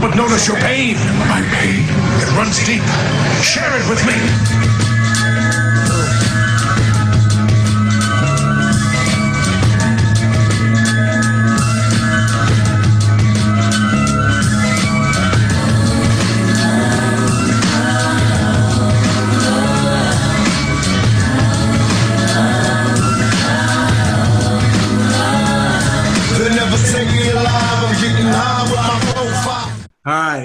but notice your pain. My pain. It runs deep. Share it with me.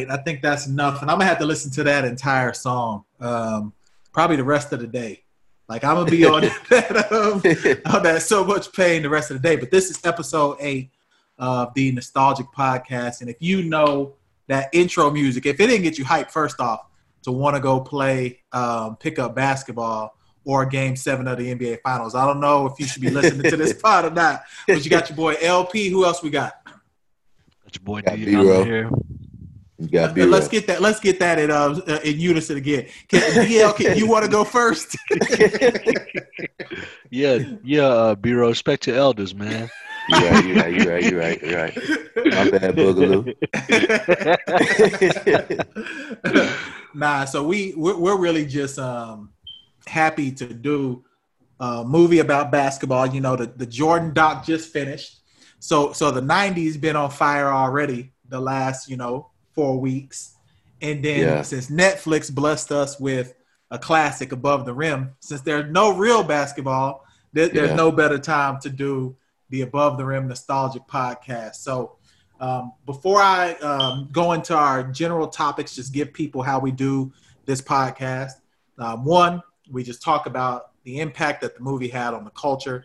All right, I think that's enough, and I'm gonna have to listen to that entire song, um, probably the rest of the day. Like I'm gonna be on that, um, on that so much pain the rest of the day. But this is episode eight of the Nostalgik Podcast, and if you know that intro music, if it didn't get you hyped first off to want to go play um, pickup basketball or Game Seven of the NBA Finals, I don't know if you should be listening to this pod or not. But you got your boy LP. Who else we got? That's your boy Got D B-roll. here. You got B Let's get that. Let's get that in uh, uh, in unison again. Can, DL, can, you want to go first? Yeah, yeah, uh, B-roll, respect your elders, man. You're right, you right, you right, you right, you right. My bad, Boogaloo. nah, so we we're, we're really just um, happy to do a movie about basketball. You know, the, the Jordan doc just finished, so so the '90s been on fire already. The last you know four weeks, and then Yeah. since Netflix blessed us with a classic above the rim, since there's no real basketball, there, there's Yeah. no better time to do the above the rim Nostalgik podcast. So. Um, before I um, go into our general topics, just give people how we do this podcast. Um, one, we just talk about the impact that the movie had on the culture,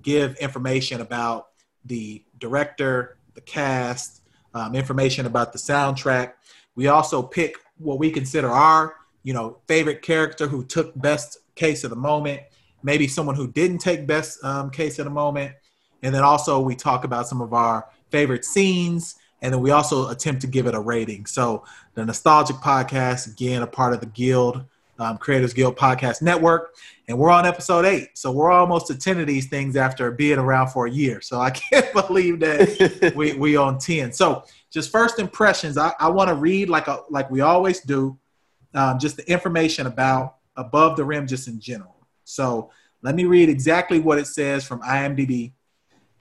give information about the director, the cast, um, information about the soundtrack. We also pick what we consider our, you know, favorite character who took best case of the moment, maybe someone who didn't take best um, case of the moment, and then also we talk about some of our favorite scenes, and then we also attempt to give it a rating. So the Nostalgik Podcast, again, a part of the Guild, um, Creators Guild Podcast Network, and we're on episode eight. So we're almost to ten of these things after being around for a year. So I can't believe that we we on ten. So just first impressions, I, I want to read like a like we always do, um, just the information about above the rim, just in general. So let me read exactly what it says from IMDb.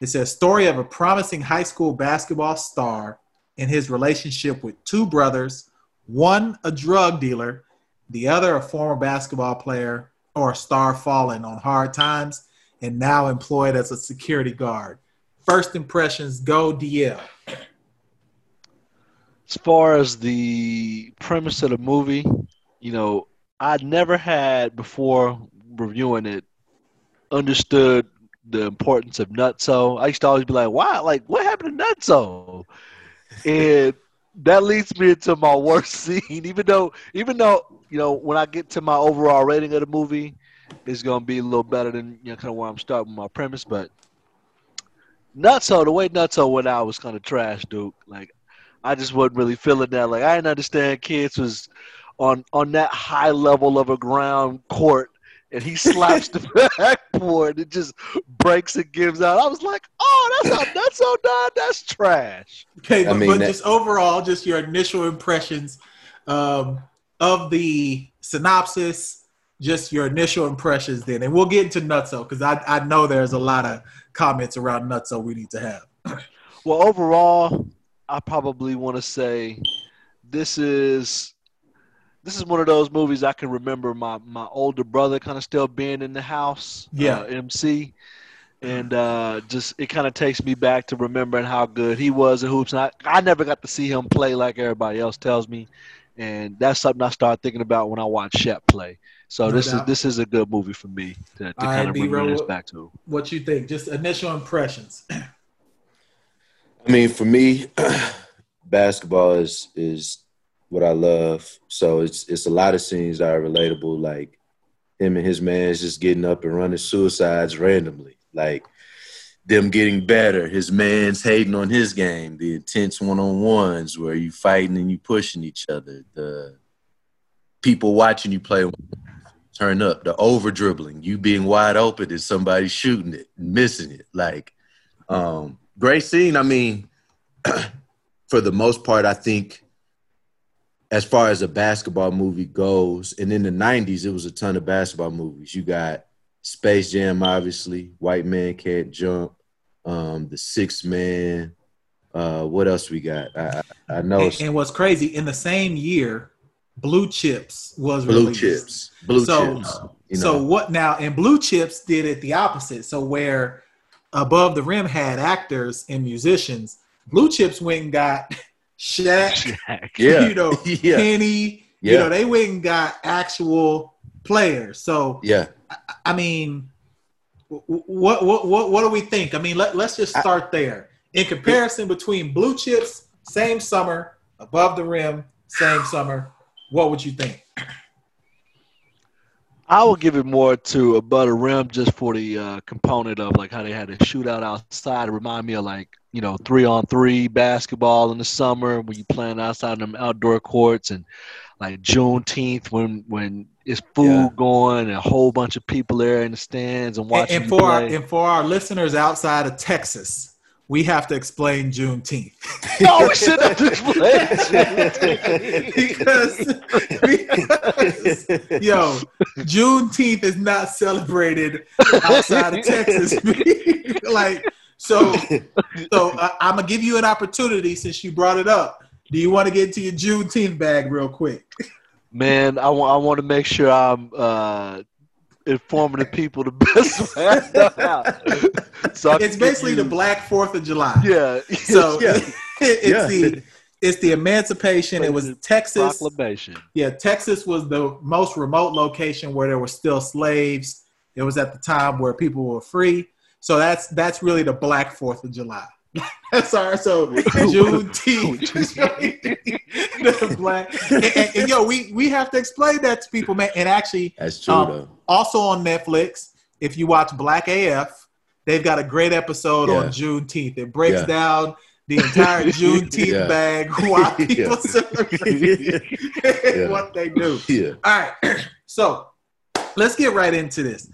It says story of a promising high school basketball star and his relationship with two brothers, one a drug dealer, the other a former basketball player or star fallen on hard times and now employed as a security guard. First impressions, go DL. As far as the premise of the movie, you know, I never had before reviewing it understood the importance of Nutso. I used to always be like, "Why? Like, what happened to Nutso?" And that leads me into my worst scene. Even though, even though, you know, when I get to my overall rating of the movie, it's gonna be a little better than you know, kind of where I'm starting with my premise. But Nutso, the way Nutso went out was kind of trash, Duke. Like, I just wasn't really feeling that. Like, I didn't understand kids was on on that high level of a ground court, and he slaps the backboard and just breaks and gives out. I was like, oh, that's how Nutso died. That's trash. Okay, I mean, but that- just overall, just your initial impressions um, of the synopsis, just your initial impressions then. And we'll get into Nutso because I, I know there's a lot of comments around Nutso we need to have. Well, overall, I probably want to say this is this is one of those movies I can remember my my older brother kind of still being in the house. Yeah. uh, MC, and uh, just it kind of takes me back to remembering how good he was in hoops. And I, I never got to see him play like everybody else tells me, and that's something I start thinking about when I watch Shep play. So No this doubt. is this is a good movie for me to, to kind of bring B-Roll. this back to. What you think? Just initial impressions. I mean, for me, basketball is is what I love. So it's it's a lot of scenes that are relatable, like him and his man's just getting up and running suicides randomly, like them getting better, his man's hating on his game, the intense one on ones where you fighting and you pushing each other, the people watching you play. Turn up, the over dribbling, you being wide open and somebody shooting it, missing it, like um, great scene. I mean, for the most part, I think as far as a basketball movie goes, and in the '90s, it was a ton of basketball movies. You got Space Jam, obviously, White Man Can't Jump, um, The Six Man. Uh, what else we got? I, I, know And, and what's crazy in the same year, Blue Chips was Blue released. Chips. Blue So- Chips. You know, So what now? And Blue Chips did it the opposite. So where Above the Rim had actors and musicians, Blue Chips went and got Shaq, yeah, you know, yeah, Penny. You know, they went and got actual players. So yeah. I mean, what what what what do we think? I mean, let, let's just start there. In comparison between Blue Chips, same summer, Above the Rim, same summer, what would you think? I would give it more to Above the Rim just for the uh, component of like how they had a shootout outside. It remind me of like you know three on three basketball in the summer when you playing outside of them outdoor courts and like Juneteenth when when it's food Yeah. going and a whole bunch of people there in the stands and And, watching. and you for our, play. and for our listeners outside of Texas, we have to explain Juneteenth no, we should have explained. because, because yo, Juneteenth is not celebrated outside of Texas. like so, so uh, I'm gonna give you an opportunity since you brought it up. Do you want to get into your Juneteenth bag real quick? Man, I want I want to make sure I'm uh, informing the people the best way I. So It's basically the Black Fourth of July. yeah. So Yeah. it's Yeah. the it's the emancipation. It was Texas. proclamation. Yeah, Texas was the most remote location where there were still slaves. It was at the time where people were free. So that's that's really the Black Fourth of July. Sorry, so Juneteenth. the black and, and- and, yo, we we have to explain that to people, man. And actually, That's true Um, also on Netflix, if you watch Black AF, they've got a great episode on Yeah. Juneteenth. It breaks Yeah. down the entire Juneteenth Yeah. bag, why people Yeah. celebrate Yeah. what they do. Yeah, All right, so let's get right into this.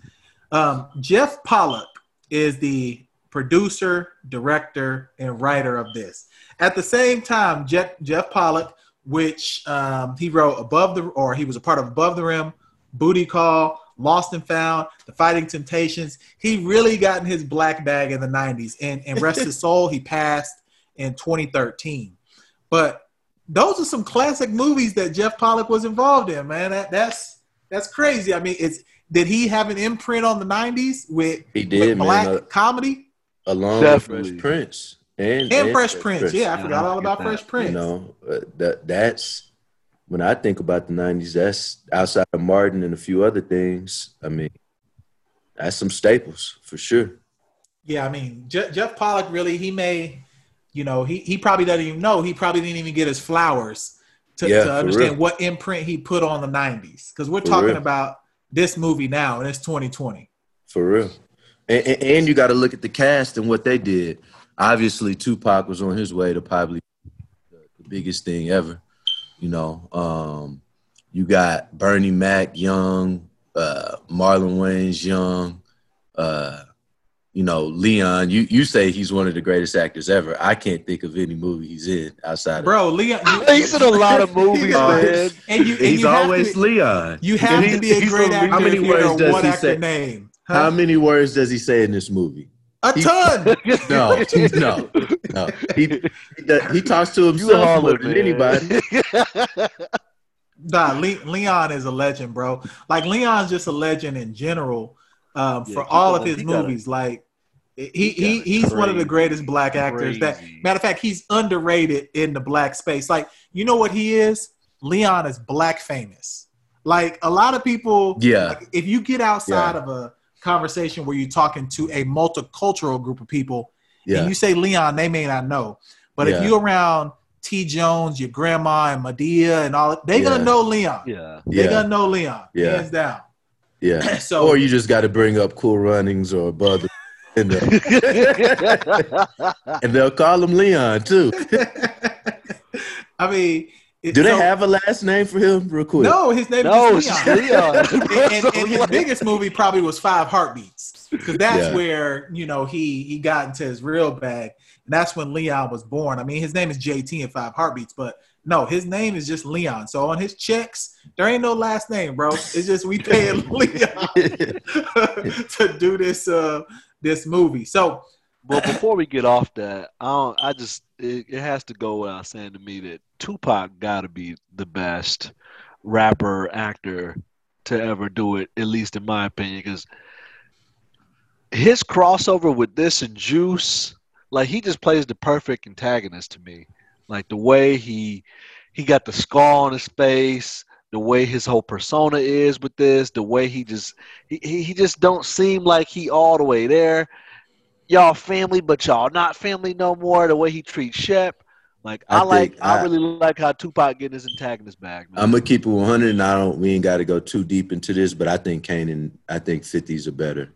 Um, Jeff Pollack is the producer, director, and writer of this. At the same time, Jeff, Jeff Pollack, which um, he wrote above the, or he was a part of Above the Rim, Booty Call, Lost and Found, The Fighting Temptations. He really got in his black bag in the '90s, and and rest his soul, he passed in 2013. But those are some classic movies that Jeff Pollack was involved in, man. That, that's that's crazy. I mean, it's did he have an imprint on the '90s with, he with did, black man. Uh, comedy along Definitely. with Fresh Prince and, and Fresh Prince? Yeah, I forgot all about. Fresh Prince. You know, uh, that that's when I think about the '90s. That's outside of Martin and a few other things. I mean, that's some staples for sure. Yeah, I mean, Je- Jeff Pollack really he may, you know, he he probably doesn't even know. He probably didn't even get his flowers to, Yeah, to understand real. what imprint he put on the '90s. Because we're For talking real. about this movie now, and it's 2020. For real. And, and, and you got to look at the cast and what they did. Obviously, Tupac was on his way to probably the, the biggest thing ever. You know, um, you got Bernie Mac, young, uh, Marlon Wayans young, uh, you know, Leon. You you say he's one of the greatest actors ever. I can't think of any movie he's in outside of. Bro, Leon, you, He's in a lot of movies, man. and you and He's you always to, Leon. you have And to be a great he's actor. How many if you words does one he actor say? name? How many words does he say in this movie? A he- ton. No, no, no. He he, he talks to You himself haul more it, than anybody. Nah, Le- Leon is a legend, bro. Like Leon's just a legend in general um, Yeah, for all of his he got a- movies. like he, he he, got a he's one of the greatest black actors. That matter of fact, he's underrated in the black space. Like you know what he is? Leon is black famous. Like a lot of people. Yeah. like, if you get outside Yeah. of a conversation where you're talking to a multicultural group of people, Yeah, and you say Leon, they may not know. But if Yeah. you around T. Jones, your grandma and Madea and all, they're gonna know Leon. yeah. They yeah, gonna know Leon, Yeah. hands down. yeah. So or you just got to bring up Cool Runnings or Bud, and, uh, and they'll call him Leon too. I mean, it- Do they so- have a last name for him, real quick? No, his name no, is it's Leon. Leon. and, and, and his biggest movie probably was Five Heartbeats because that's Yeah. where you know he he got into his real bag, and that's when Leon was born. I mean, his name is JT in Five Heartbeats, but No, his name is just Leon. So on his checks, there ain't no last name, bro. It's just we paying Leon to do this uh this movie. So Well, before we get off that, I don't, I just it, it has to go without saying to me that Tupac got to be the best rapper actor to ever do it, at least in my opinion, because his crossover with this and Juice, like he just plays the perfect antagonist to me. Like the way he he got the scar on his face, the way his whole persona is with this, the way he just he he just don't seem like he all the way there y'all family, but y'all not family no more. The way he treats Shep, like I, I like, I, I- really like how Tupac getting his antagonist back. Man. I'm gonna keep it 100, and I don't. We ain't got to go too deep into this, but I think Kane and I think 50s are better.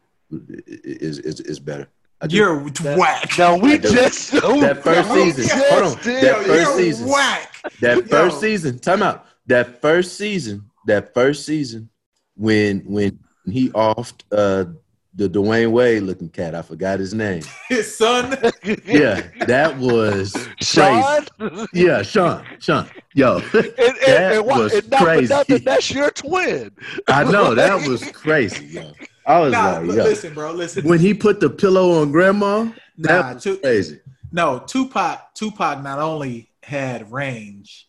Is is is better. You're whack. now we just that first Yo, season. Hold on. yo, That first season. whack. That first Yo. season. Time out. That first season. That first season when when he offed uh the Dwyane Wade looking cat. I forgot his name. His son. Yeah, that was crazy. Sean, Yeah, Sean. Sean. Yo, and, and, That and, what- was and not crazy. nothing, that's your twin. I know that was crazy. Yo, I was Nah, like, yo. listen, bro. Listen. when he put the pillow on grandma, that Nah, was Tu- crazy. No, Tupac. Tupac not only had range,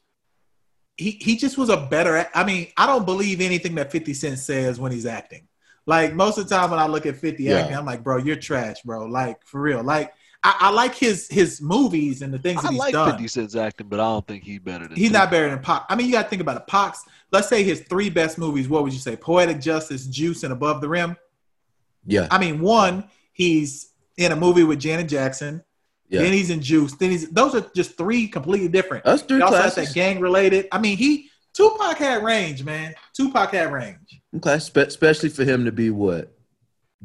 he he just was a better. I mean, I don't believe anything that Fifty Cent says when he's acting. Like most of the time when I look at Fifty Yeah. acting, I'm like, bro, you're trash, bro. Like for real. Like I, I like his his movies and the things that I he's like done. 50 Cent's acting, but I don't think he's better than He's not better than Pac. I mean, you got to think about it. Pac's. Let's say his three best movies. What would you say? Poetic Justice, Juice, and Above the Rim. Yeah, I mean, one, he's in a movie with Janet Jackson. yeah. Then he's in Juice. Then he's those are just three completely different. That's three He also has classes. that gang related. I mean, he Tupac had range, man. Tupac had range. Okay, spe- especially for him to be what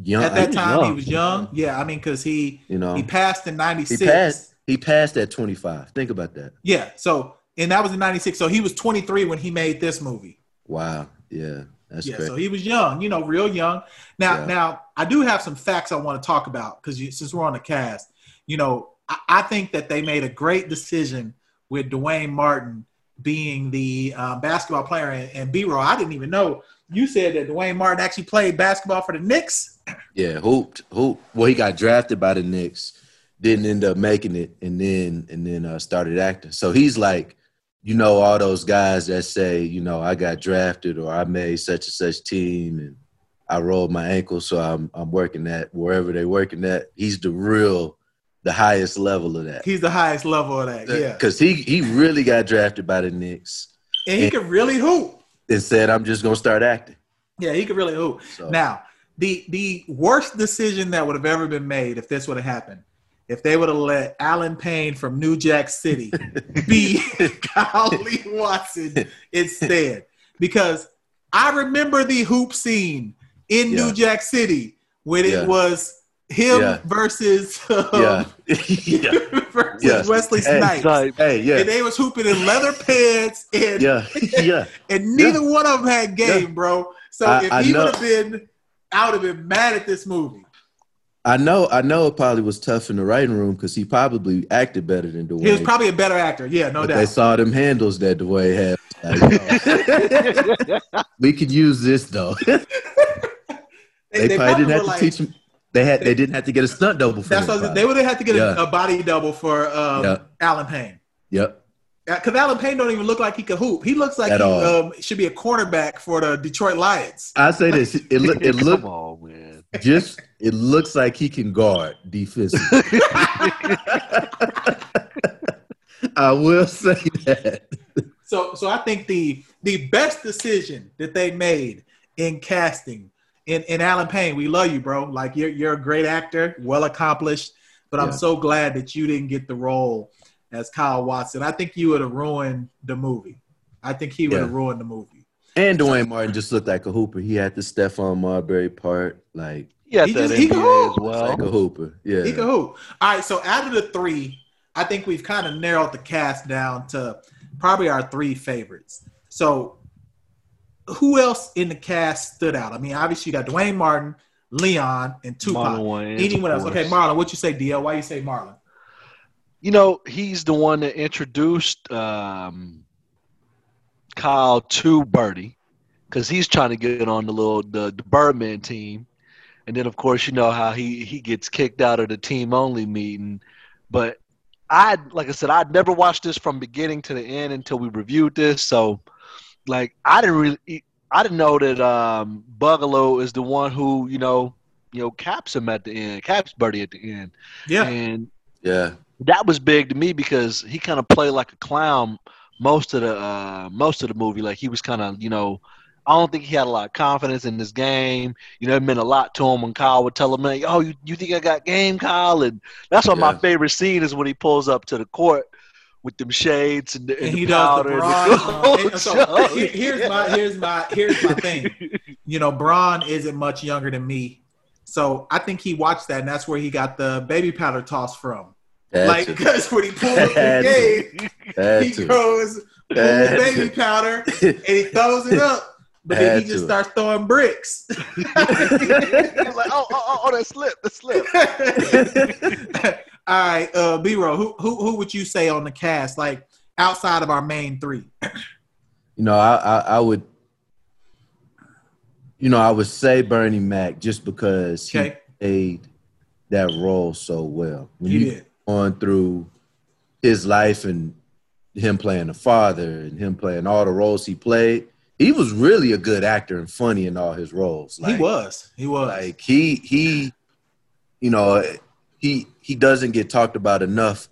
young. At that he- time, he was young. Yeah, I mean, because he you know, he passed in he '96. passed. He passed at 25. Think about that. Yeah, so and that was in '96. So he was 23 when he made this movie. Wow. Yeah, that's yeah, great. so he was young, you know, real young. Now, Yeah. now I do have some facts I want to talk about because since we're on the cast, you know, I, I think that they made a great decision with Duane Martin being the uh, basketball player and, and B-roll. I didn't even know you said that Duane Martin actually played basketball for the Knicks. Yeah, hooped, hooped. Well, he got drafted by the Knicks, didn't end up making it, and then and then uh, started acting. So he's like, you know, all those guys that say, you know, I got drafted or I made such and such team, and I rolled my ankle, so I'm I'm working at wherever they're working at. He's the real, the highest level of that. He's the highest level of that. Yeah, because he he really got drafted by the Knicks and he could really hoop. And said, I'm just gonna start acting. Yeah, he could really hoop. So Now, the the worst decision that would have ever been made if this would have happened, if they would have let Allen Payne from New Jack City be Kyle Lee Watson instead, because I remember the hoop scene in Yeah. New Jack City when Yeah. it was him Yeah. versus um, yeah, yeah. versus Yes. Wesley Hey, Snipes. Like, Hey, yeah, And they was hooping in leather pants and yeah, yeah. and neither one of them had game, bro. So I- if he would have been, I would have been mad at this movie. I know, I know. It probably was tough in the writing room because he probably acted better than Duane. He was probably a better actor. Yeah, no but doubt. they saw them handles that Duane had. Like, yo, we could use this though. they, they probably didn't have to like- teach him. They had. They didn't have to get a stunt double for That's what they would have had to get a, Yeah. a body double for um, Yeah. Allen Payne. Yep. Because Allen Payne don't even look like he could hoop. He looks like At he um, should be a cornerback for the Detroit Lions. I say this. It look. It come look on, man. just. It looks like he can guard defensively. I will say that. So, so I think the the best decision that they made in casting in, in Allen Payne, we love you, bro. Like you're you're a great actor, well accomplished. But I'm so glad that you didn't get the role as Kyle Watson. I think you would have ruined the movie. I think he would have Yeah. ruined the movie. And Duane Martin just looked like a hooper. He had the Stephon Marbury part, like yeah, He that just- he NBA can as hoop. well. like a hooper. Yeah. He can hoop. All right, so out of the three, I think we've kind of narrowed the cast down to probably our three favorites. So, who else in the cast stood out? I mean, obviously you got Duane Martin, Leon, and Tupac. Marlon Anyone of else? Okay. Marlon, what you say, DL? Why you say Marlon? You know, he's the one that introduced um, Kyle to Birdie because he's trying to get on the little the, the Birdman team, and then of course you know how he he gets kicked out of the team only meeting. But I like I said, I'd never watched this from beginning to the end until we reviewed this. So like I didn't really I didn't know that um, Bugaloo is the one who you know you know caps him at the end, caps Birdie at the end. Yeah. And Yeah. that was big to me because he kind of played like a clown most of the uh, most of the movie. Like he was kind of you know. I don't think he had a lot of confidence in this game. You know, it meant a lot to him when Kyle would tell him, like, "Oh, you, you think I got game, Kyle?" And that's what my favorite scene is when he pulls up to the court with them shades and the, and And the he does the powder and Bron. and so uh, here's my here's my here's my thing. You know, Bron isn't much younger than me, so I think he watched that, and that's where he got the baby powder toss from. Had like, to. because when he pulled up the Had game, he to. goes pull the baby powder and he throws it up. But then he just to. starts throwing bricks. He's like, oh, oh, oh, oh, that slip, that slip. All right, uh, B-Roll, who, who who would you say on the cast, like outside of our main three? You know, I, I I would. You know, I would say Bernie Mac just because he played that role so well. When He you did. going through his life and him playing the father and him playing all the roles he played, he was really a good actor and funny in all his roles. he was. He was. like he he you know he he doesn't get talked about enough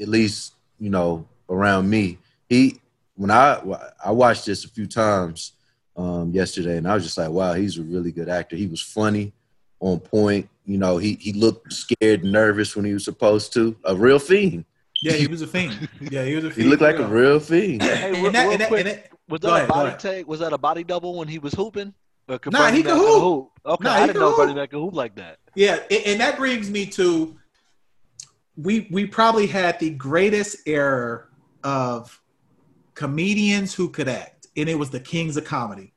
at least you know around me he when i i watched this a few times um yesterday and i was just like wow he's a really good actor he was funny on point you know he he looked scared and nervous when he was supposed to a real fiend yeah, he was a fiend. Yeah, he was a fiend. he looked like a real. real fiend Hey, real, that, real that, that, was that ahead, a body ahead. take? Was that a body double when he was hooping? Or Nah, he could Mac hoop. Okay, Nah, I he didn't could know hoop. Bernie Mac could hoop like that. Yeah, and, that brings me to we we probably had the greatest error of comedians who could act, and it was the kings of comedy.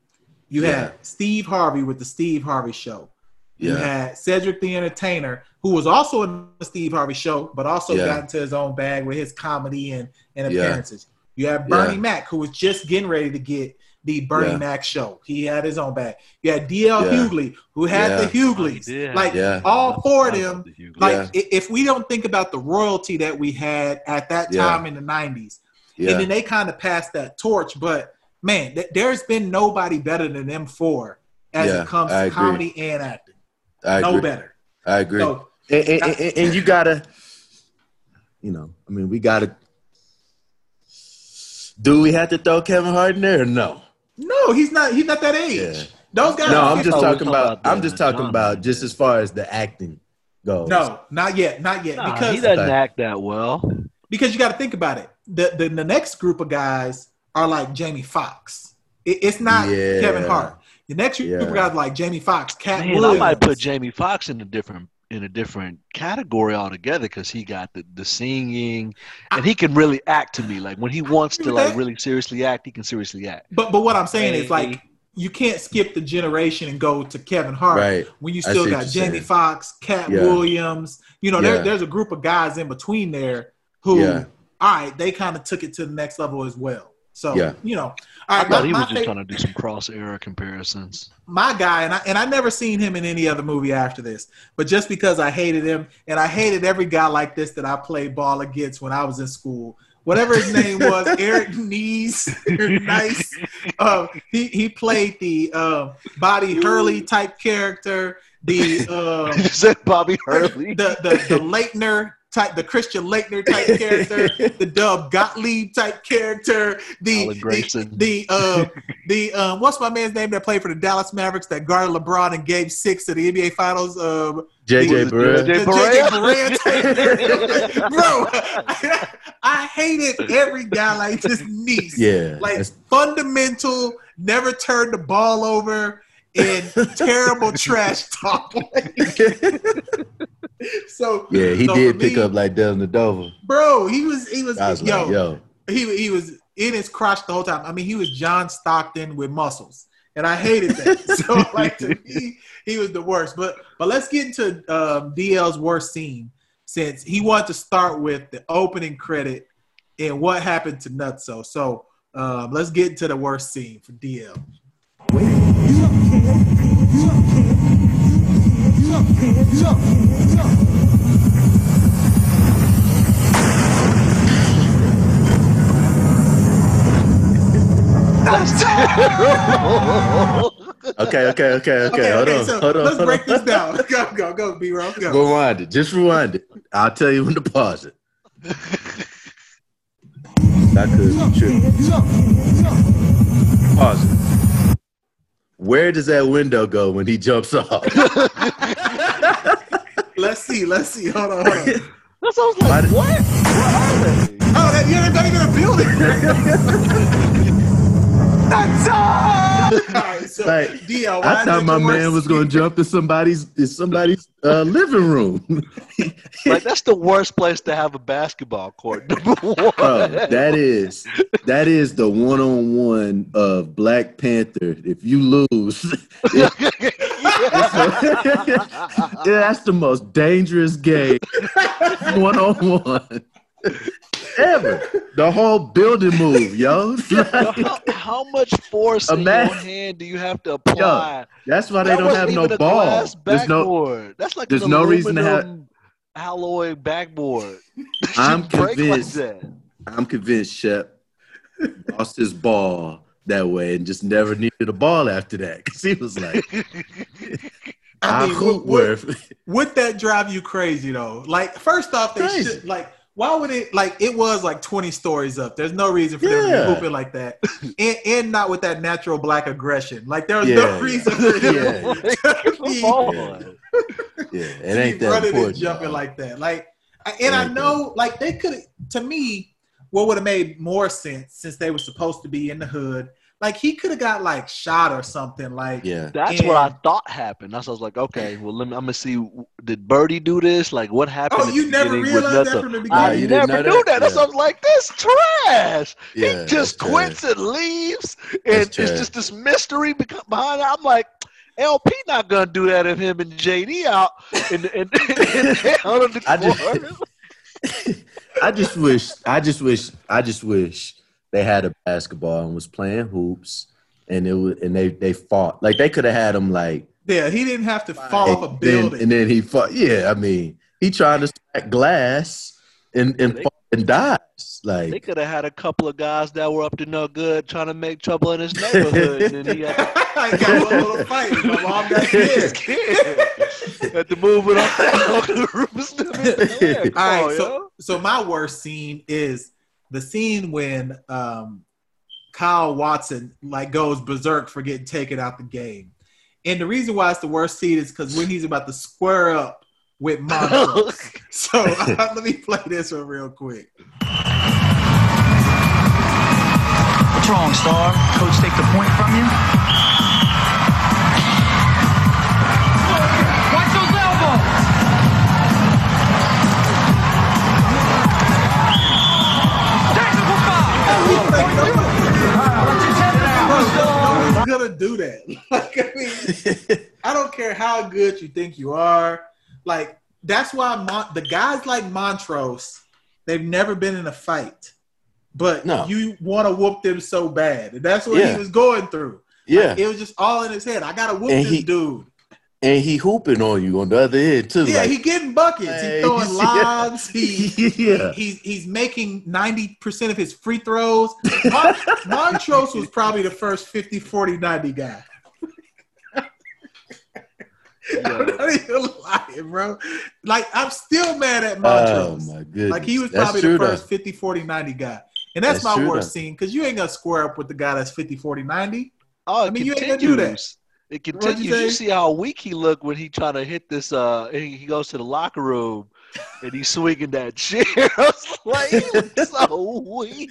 You Yeah. had Steve Harvey with the Steve Harvey Show. You yeah had Cedric the Entertainer, who was also in the Steve Harvey Show, but also Yeah. got into his own bag with his comedy and, and appearances. You had Bernie. Mac, who was just getting ready to get the Bernie Yeah. Mac show. He had his own bag. You had DL Yeah. Hughley, who had Yeah. the Hughleys. He did. Like Yeah. all four of them like Yeah. if we don't think about the royalty that we had at that Yeah. time in the 90s yeah and then they kind of passed that torch but man th- there's been nobody better than them four as Yeah, it comes I to agree. comedy and acting i no agree better i agree so and, and, and, and you gotta, you know, I mean, we gotta. Do we have to throw Kevin Hart in there? Or no. No he's not he's not that age Yeah. those guys No, I'm just 50. We're talking talking about. about I'm just talking genre, about just as far as the acting goes. no not yet not yet Nah, because he doesn't Okay. act that well. because you got to think about it the, the the next group of guys are like Jamie Foxx it, it's not Yeah. Kevin Hart the next group of Yeah. guys like Jamie Foxx Katt Man, Williams I might put Jamie Foxx in a different in a different category altogether because he got the, the singing and he can really act to me. Like when he wants to like really seriously act, he can seriously act. But but what I'm saying is like you can't skip the generation and go to Kevin Hart Right. when you still got Jamie saying. Foxx, Katt Yeah. Williams. You know, there, there's a group of guys in between there who, Yeah. all right, they kind of took it to the next level as well. So Yeah. you know, all I thought my, he was just fa- trying to do some cross era comparisons. my guy, and I and I never seen him in any other movie after this. But just because I hated him, and I hated every guy like this that I played ball against when I was in school. Whatever his name was, Eric Nies, nice. Uh, he he played the uh, Bobby Hurley type character, the um, you said Bobby Hurley. the the the Laettner type, the Christian Laettner type character, the Doug Gottlieb type character, the the the uh, the um, what's my man's name that played for the Dallas Mavericks that guarded LeBron and gave six to the NBA Finals? Um, JJ the- Barea. JJ Barea type- bro. I hated every guy like this niece. Yeah. like that's- fundamental, never turned the ball over, and terrible trash talk. so yeah, he so did pick me, up like Devin Dover. bro. He was he was, was yo, like, yo. he he was in his crotch the whole time. I mean, he was John Stockton with muscles, and I hated that. so like to me, he was the worst. But but let's get into um, DL's worst scene since he wanted to start with the opening credit and what happened to Nutso. So Um, let's get into the worst scene for DL. Okay, okay, okay, okay. Okay okay hold on, so hold on. let's hold break on. this down. Go, go, go, B roll, go. Rewind it. Just rewind it. I'll tell you when to pause it. I could trip. Pause it. Where does that window go when he jumps off? Let's see, let's see. Hold on, hold on. That's what I was like, what? What are they? Oh, that, you're not even a building. That's all right, so Like, DL, I thought my man was going to jump in somebody's in somebody's uh, living room. Like that's the worst place to have a basketball court. Number one. That is that is the one on one of Black Panther. If you lose, yeah, that's the most dangerous game one on one ever. The whole building move, yo. how, how much force in Imagine- your hand do you have to apply? That's why they That don't have no even ball. glass There's no. backboard. That's like there's no reason to have- aluminum alloy backboard. I'm convinced. Like that. I'm convinced Shep lost his ball that way and just never needed a ball after that because he was like, I I, mean, hoop what- worth. Would that drive you crazy though? Like, first off, they Crazy. should like. Why would it like it was like 20 stories up? There's no reason for them to Yeah. be hooping like that. And, and not with that natural black aggression. Like there's Yeah, no yeah. reason for him Yeah. to be, Come. Yeah, it ain't that running important. and jumping dog. like that. Like and I ain't know like they could to me, what would have made more sense since they were supposed to be in the hood, like he could have got like shot or something. Like Yeah. That's what I thought happened. That's what I was like, okay, well, let me. I'm gonna see. Did Birdie do this? Like, what happened? Oh, you never realized that from the beginning? I you never knew that? that. That's Yeah. why I was like, this trash. Yeah, he just quits trash. and leaves, and it's just this mystery behind it. I'm like, LP not gonna do that if him and JD out in, in, in, out on the I just- I just wish, I just wish, I just wish they had a basketball and was playing hoops, and it was, and they they fought like they could have had him like yeah, he didn't have to fall off a building. then, and then he fought. Yeah, I mean, he tried to smack glass and and, They- and dies. Like they could have had a couple of guys that were up to no good trying to make trouble in his neighborhood, and he had I got a little fight. My mom got scared. Had to move it up the roof. All right, so so my worst scene is the scene when um, Kyle Watson like goes berserk for getting taken out the game, and the reason why it's the worst scene is because when he's about to square up with Montrose. so let me play this one real quick. What's wrong, Star? Coach take the point from you? Gonna do that. Like I mean, I don't care how good you think you are. Like that's why Mon- the guys like Montrose, they've never been in a fight, but No. you want to whoop them so bad, and that's what Yeah. he was going through. yeah, It was just all in his head. I gotta whoop And this he- dude. And he hooping on you on the other end too. Yeah, like, he getting buckets. Hey, He throwing yeah. lobs. He yeah, he's he's making ninety percent of his free throws. Mon- Montrose was probably the first 50, 40, 90 guy. I'm not even lying, bro. Like I'm still mad at Montrose. oh Montrose. my goodness, like he was That's probably true, the though. first 50, 40, 90 guy. And that's, That's my worst though. scene because you ain't gonna square up with the guy that's 50, 40, 90. Oh, I mean, you ain't gonna do that. Continues. It What'd you continues. You, see how weak he looked when he trying to hit this. Uh, he, he goes to the locker room and he's swinging that chair. I was like, he looks so weak.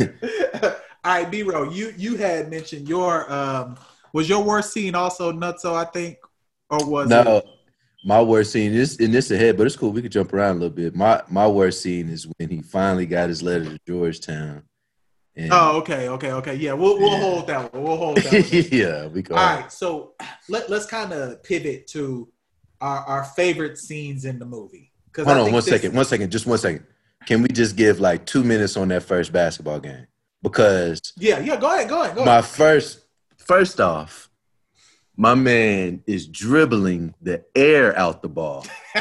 All right, B Row, you you had mentioned your um was your worst scene also Nutso, I think, or was No, it? my worst scene is in this ahead, but it's cool. We could jump around a little bit. My my worst scene is when he finally got his letter to Georgetown. And, Oh, okay, okay, okay. Yeah, we'll we'll Yeah. hold that one. We'll hold that one. yeah, we go. All right, so let, let's kind of pivot to our, our favorite scenes in the movie. 'Cause I Hold on one second. One second. Just one second. Can we just give like two minutes on that first basketball game? because Yeah, yeah. Go ahead. Go ahead. Go my ahead. first first off, my man is dribbling the air out the ball.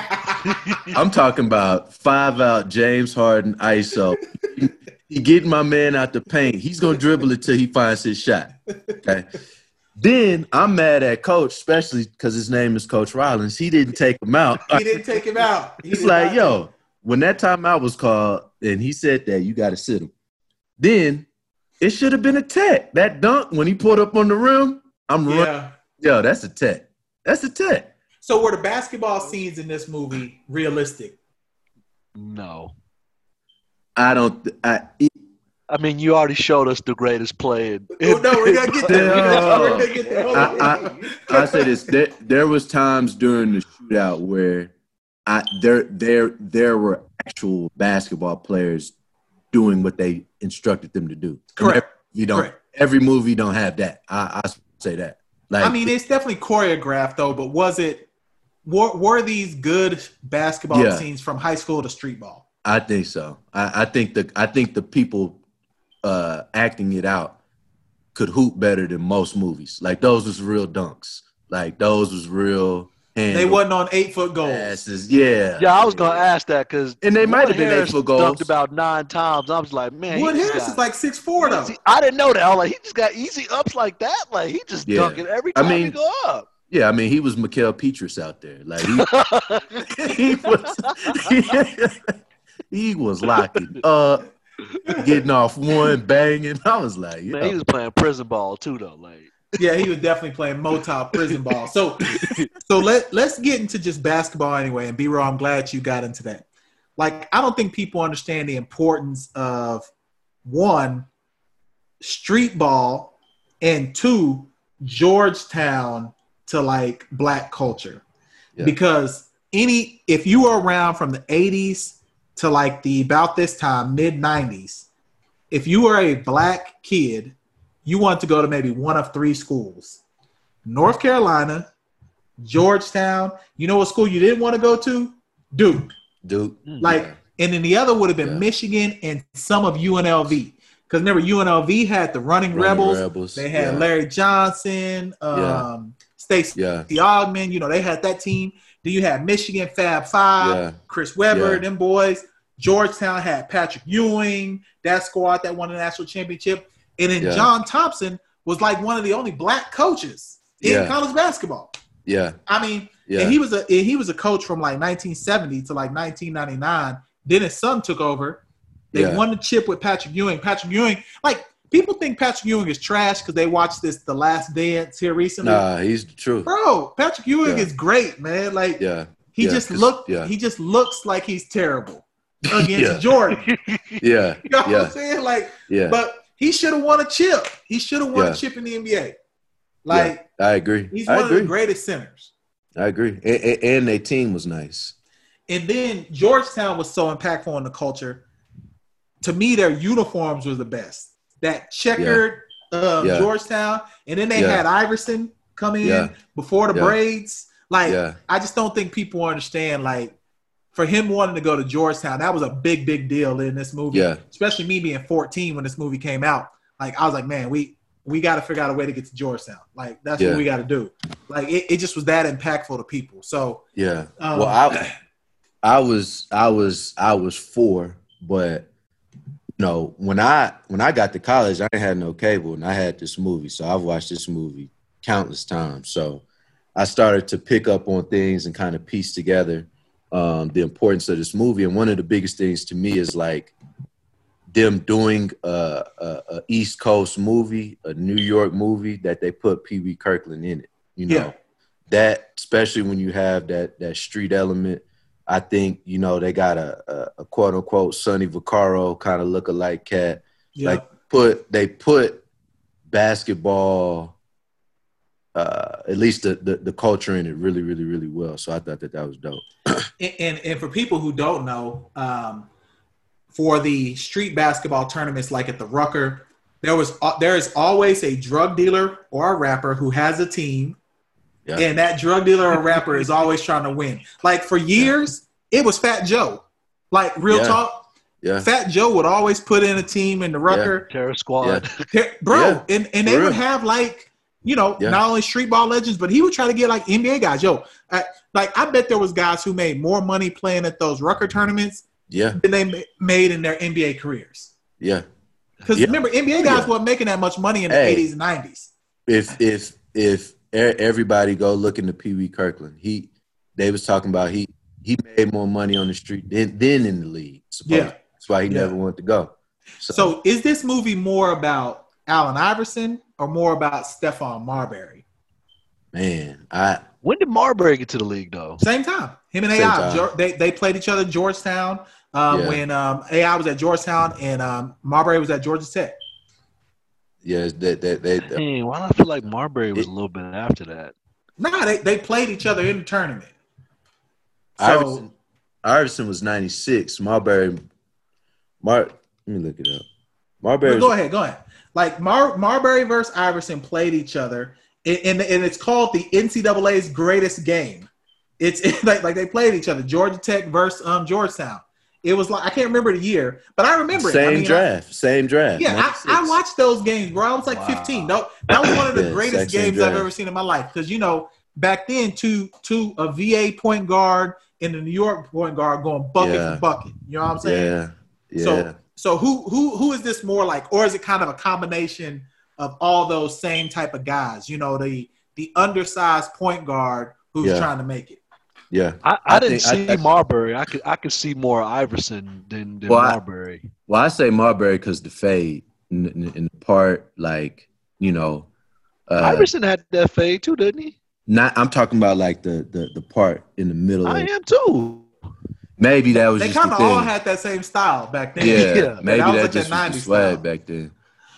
I'm talking about five out James Harden ISO. He getting my man out the paint. He's gonna dribble it till he finds his shot. Okay. Then I'm mad at coach, especially because his name is Coach Rollins. He didn't take him out. he didn't take him out. He It's like, not. yo, when that timeout was called and he said that, you got to sit him. Then it should have been a tech. That dunk when he pulled up on the rim, I'm running. Yeah. Yo, that's a tech. That's a tech. So were the basketball scenes in this movie realistic? No. I don't. I, it- I mean, you already showed us the greatest play. In, Oh, no, we're gonna get there. We're gonna get there. I, I, I say this. There, there was times during the shootout where I there there there were actual basketball players doing what they instructed them to do. Correct. You don't. Correct. Every movie don't have that. I, I say that. Like I mean, it's definitely choreographed though, but was it? Were, were these good basketball Yeah. scenes from high school to street ball? I think so. I, I think the I think the people uh, acting it out could hoop better than most movies. Like those was real dunks. Like those was real. They wasn't on eight foot goals. passes. Yeah. yeah, I was gonna ask that because And they might have been eight foot goals. Dunked about nine times. I was like, man, Wood he Harris got- is like six four though. See, I didn't know that. I was like, he just got easy ups like that. Like he just Yeah. dunk it every I time he go up. Yeah, I mean he was Mikael Petrus out there. Like he, he was he was locking up, getting off one, banging. I was like, Man, he was playing prison ball too, though. Like, yeah, he was definitely playing Motown prison ball. So, so let let's get into just basketball anyway. And B. Raw, I'm glad you got into that. Like, I don't think people understand the importance of one street ball and two Georgetown to like black culture, Yeah. because any if you were around from the 80s to like the about this time mid 90s, if you were a black kid you want to go to maybe one of three schools North Carolina, Georgetown. You know what school you didn't want to go to? Duke. duke Like, and then the other would have been Yeah. Michigan and some of UNLV. Because remember, UNLV had the Running, Running Rebels. Rebels, They had yeah. Larry Johnson, um, Yeah. Stacey Yeah. Ogman. You know, they had that team. Then you had Michigan Fab Five, Yeah. Chris Webber, Yeah. them boys. Georgetown had Patrick Ewing, that squad that won the national championship. And then Yeah. John Thompson was like one of the only black coaches in college basketball. Yeah. I mean, and he was a and he was a coach from like 1970 to like 1999. Then his son took over. They won the chip with Patrick Ewing. Patrick Ewing, like people think Patrick Ewing is trash because they watched this The Last Dance here recently. Nah, he's the truth. Bro, Patrick Ewing Yeah. is great, man. Like Yeah. he yeah, just 'cause- looked yeah. he just looks like he's terrible against Jordan. Yeah. You know what Yeah. I'm saying? Like, Yeah. but he should have won a chip. He should have won Yeah. a chip in the NBA. Like I agree. he's I one of the greatest centers. I agree. And, and, and their team was nice. And then Georgetown was so impactful on the culture. To me, their uniforms was the best. That checkered um, Yeah. Georgetown, and then they Yeah. had Iverson come in Yeah. before the Yeah. braids. Like, Yeah. I just don't think people understand. Like, for him wanting to go to Georgetown, that was a big, big deal in this movie. Yeah. Especially me being 14 when this movie came out. Like, I was like, man, we we got to figure out a way to get to Georgetown. Like, that's Yeah. what we got to do. Like, it, it just was that impactful to people. So, Yeah. um, well, I, I was, I was, I was four, but you know, when I when I got to college, I didn't have no cable, and I had this movie, so I've watched this movie countless times. So I started to pick up on things and kind of piece together um, the importance of this movie. And one of the biggest things to me is like them doing a, a, a East Coast movie, a New York movie that they put Pee Wee Kirkland in it. You know, Yeah. that especially when you have that that street element. I think you know they got a, a, a quote unquote Sonny Vaccaro kind of look alike cat. yeah. Like put they put basketball, uh, at least the, the the culture in it really really really well. So I thought that that was dope. and, and, and for people who don't know, um, for the street basketball tournaments like at the Rucker, there was uh, there is always a drug dealer or a rapper who has a team, Yeah. and that drug dealer or rapper is always trying to win. Like for years, it was Fat Joe. Like real Yeah. talk, Yeah. Fat Joe would always put in a team in the Rucker, Terror Squad. bro, Yeah, and and for they would have like you know Yeah. not only street ball legends, but he would try to get like NBA guys. Yo, I, like I bet there was guys who made more money playing at those Rucker tournaments Yeah. than they ma- made in their NBA careers. Yeah. Because Yeah. remember, NBA oh, guys Yeah. weren't making that much money in the Hey. '80s and '90s. If if if everybody go look into Pee Wee Kirkland, he they was talking about he he made more money on the street than than in the league. supposedly. Yeah. That's why he Yeah. never wanted to go. So, is this movie more about Allen Iverson or more about Stephon Marbury? man, I When did Marbury get to the league though? Same time. Him and Same AI. time. They they played each other at Georgetown um, Yeah. when um, AI was at Georgetown and um, Marbury was at Georgia Tech. Yeah that that they, Dang, why do I feel like Marbury was a little bit after that? Nah, they, they played each other in the tournament. So Iverson Iverson was ninety six. Marbury Mar let me look it up. Marbury go ahead, go ahead. Like Mar- Marbury versus Iverson played each other, and, and, and it's called the NCAA's greatest game. It's like, like they played each other. Georgia Tech versus um, Georgetown. It was like I can't remember the year, but I remember it. same I mean, I- draft. same draft. Yeah, I, I watched those games, bro. I was like Wow. 15. No, that was one of the Yeah, greatest same games I've ever seen in my life. Because you know, back then, two two a VA point guard and a New York point guard going bucket Yeah. for bucket. You know what I'm saying? Yeah. Yeah. So so who who who is this more like, or is it kind of a combination of all those same type of guys? You know, the the undersized point guard who's Yeah. trying to make it. Yeah. I, I, I didn't think- see I- I- Marbury. I could I could see more Iverson than, than Well, I- Marbury. Well, I say Marbury because the fade in, in, in the part, like you know, uh, Iverson had that fade too, didn't he? not. I'm talking about like the the, the part in the middle. I Of, am too. maybe that was They just kind the of all had that same style back then. yeah, Yeah. maybe That was that, like just that was the swag style. back then.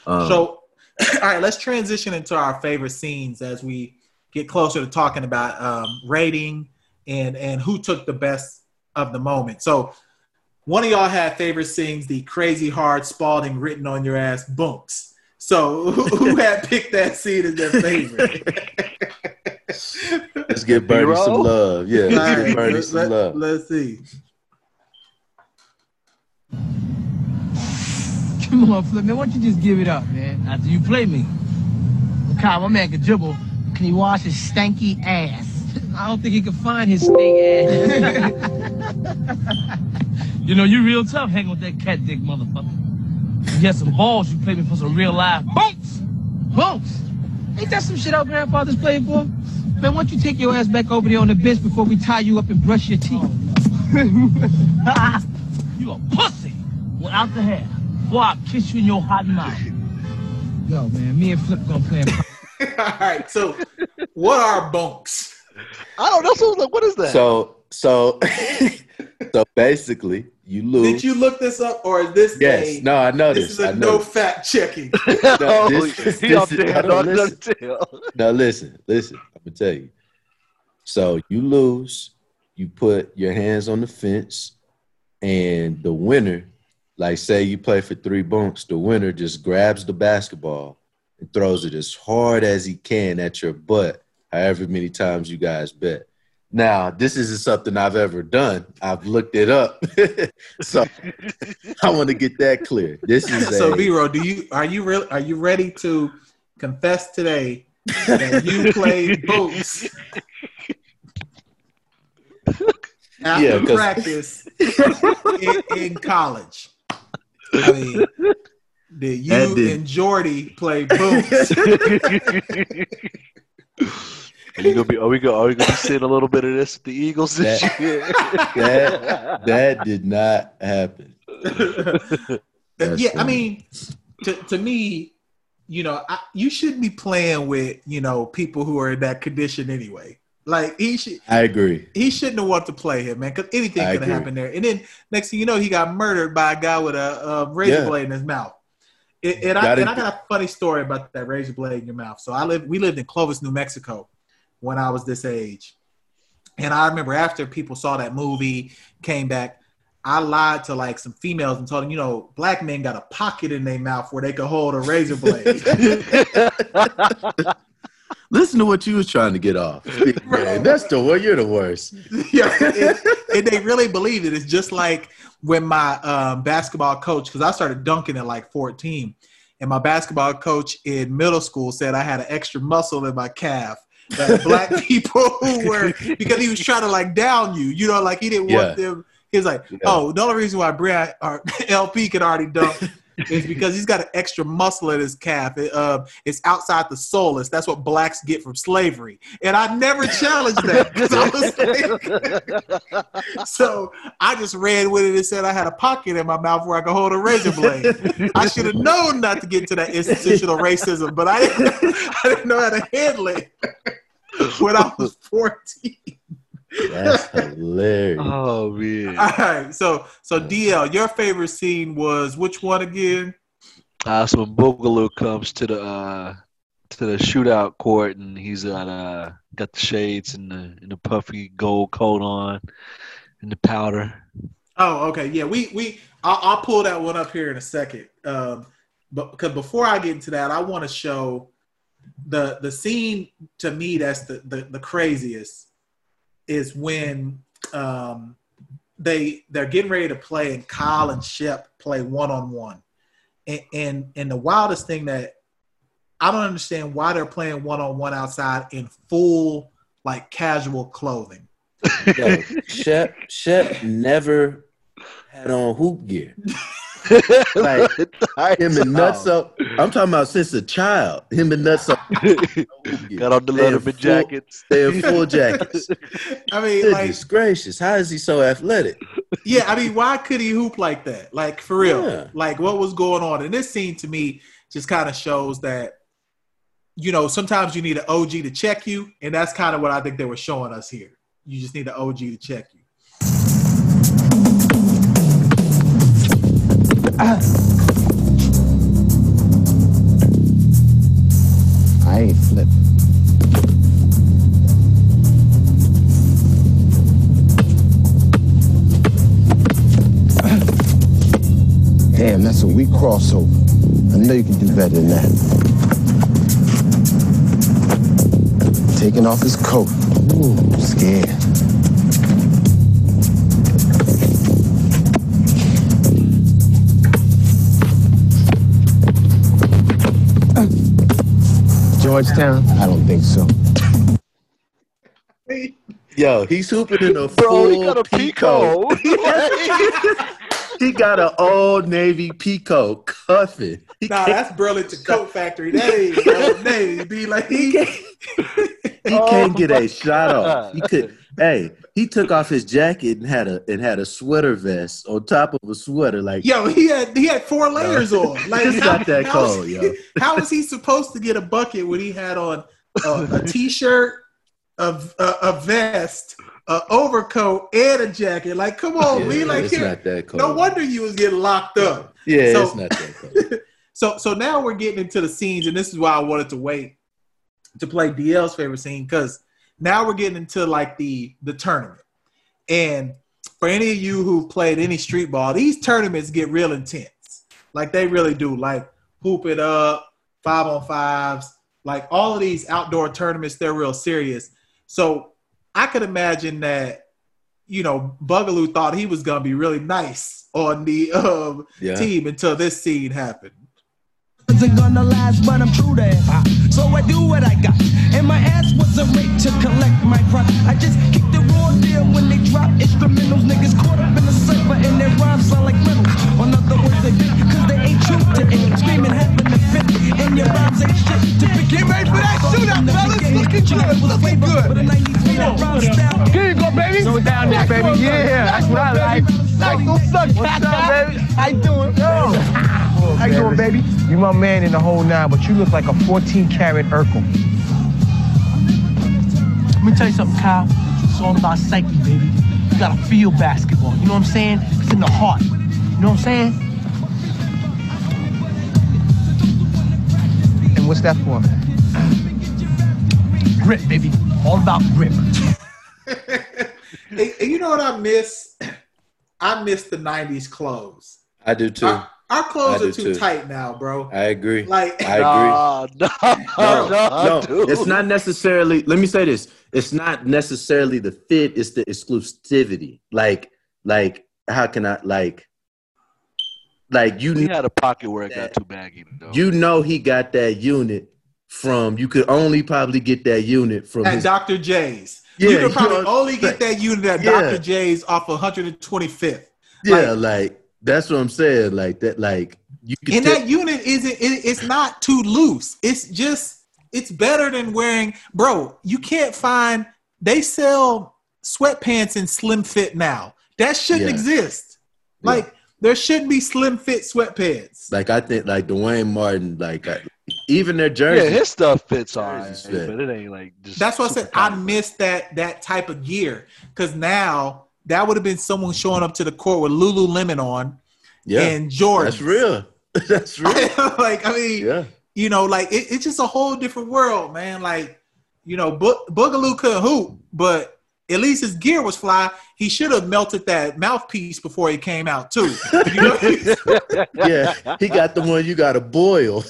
Um, So, all right, let's transition into our favorite scenes as we get closer to talking about um, rating and and who took the best of the moment. So, one of y'all had favorite scenes, the crazy hard Spalding written on your ass bunks. So, who, who had picked that scene as their favorite? let's give Birdie Hero? some love. Yeah, let's right, give Birdie let, some love. Let's see. Come on, Flip, man. Why don't you just give it up, man? After you play me. Kyle, my man can dribble. Can he wash his stanky ass? I don't think he can find his stink eh? ass. you know, you real tough hanging with that cat dick motherfucker. You got some balls, you played me for some real life bunks. Bunks. Ain't that some shit our grandfathers played for? Man, why don't you take your ass back over there on the bench before we tie you up and brush your teeth? you a pussy without the hair. Boy, I'll kiss you in your hot mouth. Yo, man, me and Flip gonna play. all right, so what are bunks? I don't know. So I was like, what is that? So, so, so basically, you lose. Did you look this up, or is this Yes. a No, I know this this. is I a know no this. fact checking? No, this- this is- there. no, No, listen. tell. Now listen, listen. I'm gonna tell you. So you lose, you put your hands on the fence, and the winner, like say you play for three bunks, the winner just grabs the basketball and throws it as hard as he can at your butt, however many times you guys bet. Now, this isn't something I've ever done. I've looked it up. so I want to get that clear. This is so, a, Vero, do you are you real? Are you ready to confess today that you played boots after Yeah, practice in, in college? I mean, did you did- and Jordy play boots? Are you gonna be? Are we gonna? Are we gonna be seeing a little bit of this with the Eagles this That- year? that that did not happen. That's yeah, I mean, to, to me, you know, I, you shouldn't be playing with you know people who are in that condition anyway. Like he should, I agree. he shouldn't have wanted to play him, man, because anything I could have happened there. And then next thing you know, he got murdered by a guy with a, a razor Yeah. blade in his mouth. It, and, I, Gotta- and I got a funny story about that razor blade in your mouth. So I lived, we lived in Clovis, New Mexico, when I was this age, and I remember after people saw that movie, came back. I lied to like some females and told them, you know, black men got a pocket in their mouth where they could hold a razor blade. Listen to what you was trying to get off. Man, that's the one. You're the worst. yeah, and, and they really believe it. It's just like when my um, basketball coach, because I started dunking at like 14, and my basketball coach in middle school said I had an extra muscle in my calf. That black people who were because he was trying to like down you, you know, like he didn't Yeah. want them. He's like, Yeah. oh, the only reason why Brad or LP could already dunk is because he's got an extra muscle in his calf. It, uh, it's outside the soleus. That's what blacks get from slavery. And I never challenged that. I so I just ran with it and said I had a pocket in my mouth where I could hold a razor blade. I should have known not to get into that institutional racism, but I didn't, I didn't know how to handle it when I was 14. That's hilarious. Oh man. All right, so so DL, your favorite scene was which one again? Uh, so when Bugaloo comes to the uh, to the shootout court and he's got uh got the shades and the and the puffy gold coat on and the powder. Oh, okay, yeah, we we I'll, I'll pull that one up here in a second. Um, but because before I get into that, I want to show the the scene to me that's the the, the craziest is when um they they're getting ready to play and Kyle and Shep play one on one, and and the wildest thing that I don't understand why they're playing one on one outside in full like casual clothing. Yo, Shep, Shep never had on hoop gear. Like, Him and Nutso. I'm talking about since a child. Him and Nutso. got on the They in Letterman jackets. They're in full jackets. I mean, like Goodness gracious, how is he so athletic? Yeah, I mean, why could he hoop like that? Like for real. Yeah. Like what was going on? And this scene to me just kind of shows that, you know, sometimes you need an OG to check you, and that's kind of what I think they were showing us here. You just need an OG to check you. I ain't flip. Damn, that's a weak crossover. I know you can do better than that. Taking off his coat. Ooh, scared. Georgetown? I don't think so. Yo, he's hooping in a Bro, full he got a peacoat. Pico. He got an old navy peacoat cuffing. He Nah, can't, that's Burlington Coat Factory. That ain't Old Navy. Be like he he. can't, he can't get a oh shot off. He could. Hey, he took off his jacket and had a and had a sweater vest on top of a sweater. Like Yo, he had he had four layers on. Like It's not that was cold, he- yo. How was he supposed to get a bucket when he had on a t shirt, a, a, a vest, a overcoat, and a jacket? Like, come on, yeah, we like it's here. not that cold. No wonder you was getting locked up. Yeah, So- it's not that cold. So so now we're getting into the scenes, and this is why I wanted to wait to play DL's favorite scene because now we're getting into like the the tournament. And for any of you who've played any street ball, these tournaments get real intense. Like they really do. Like hoop it up, five on fives, like all of these outdoor tournaments, they're real serious. So I could imagine that, you know, Bugaloo thought he was gonna be really nice on the um, Yeah. team until this scene happened. Isn't gonna last, but I'm true to hip hop. So I do what I got. And my ass wasn't raped to collect my crop. I just kicked the raw deal when they drop instrumentals. Niggas caught up in the cipher and their rhymes sound like riddles. On other words, they bit cause they ain't true to it. Screaming heaven to fit. And your rhymes ain't shit to pick. Get ready for that shootout, fellas. Looking good, looking good. But a 93 that rhyme style. Here you go, baby. So down there, baby. Yeah, that's what I like. Like, what's up, What's up, baby? How you doing? Yo. How you doing, baby? You my man in the whole nine, but you look like a 14 karat Urkel. Let me tell you something, Kyle. It's all about psyche, baby. You gotta feel basketball. You know what I'm saying? It's in the heart. You know what I'm saying? And what's that for? Grip, baby. All about grip. And- and you know what I miss? I miss the '90s clothes. I do too. I, Our clothes are too too. tight now, bro. I agree. Like I agree. No, no, no, no, dude. it's not necessarily. Let me say this: it's not necessarily the fit; it's the exclusivity. Like, like, how can I like, like you, He had a pocket where it got too baggy. Though. you know, he got that unit from. You could only probably get that unit from at his. Dr. Jay's. Yeah, you you could probably know, only get that unit at Yeah. Dr. Jay's off of 125th. yeah, like that's what I'm saying. Like that, like you could. And tell- that unit isn't it, it's not too loose. It's just it's better than wearing bro, you can't find they sell sweatpants in slim fit now. That shouldn't Yeah. exist. Yeah. Like there shouldn't be slim fit sweatpants. like I think, like Duane Martin, like I, even their yeah, his stuff fits all right, Jerseys fit. but it ain't like just. That's why I said I miss that that type of gear because now that would have been someone showing up to the court with Lululemon on yeah, and Jordan. that's real. that's real. like I mean, Yeah. you know, like it, it's just a whole different world, man. Like, you know, Bo- Bugaloo couldn't hoop, but at least his gear was fly. He should have melted that mouthpiece before he came out too. You know? yeah, he got the one you got to boil.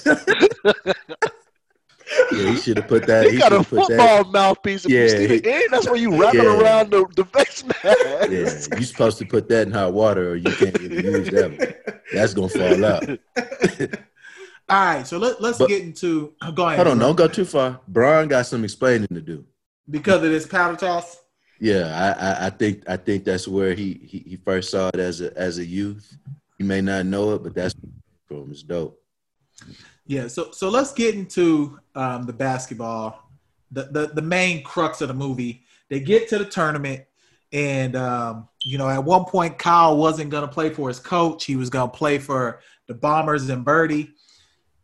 Yeah, he should have put that. He got a shoulda put football mouthpiece. If Yeah, you see the he- game, that's where you wrap it Yeah. around the, the face mask. Yeah, you supposed to put that in hot water, or you can't even use that. One. That's gonna fall out. All right, so let, let's But- get into. Go ahead. Hold on, don't go too far. Brian got some explaining to do. Because of this powder toss. Yeah, I, I, I think I think that's where he, he he first saw it as a as a youth. He may not know it, but that's from it's dope. Yeah, so so let's get into um, the basketball, the, the the main crux of the movie. They get to the tournament, and um, you know, at one point, Kyle wasn't gonna play for his coach; he was gonna play for the Bombers and Birdie.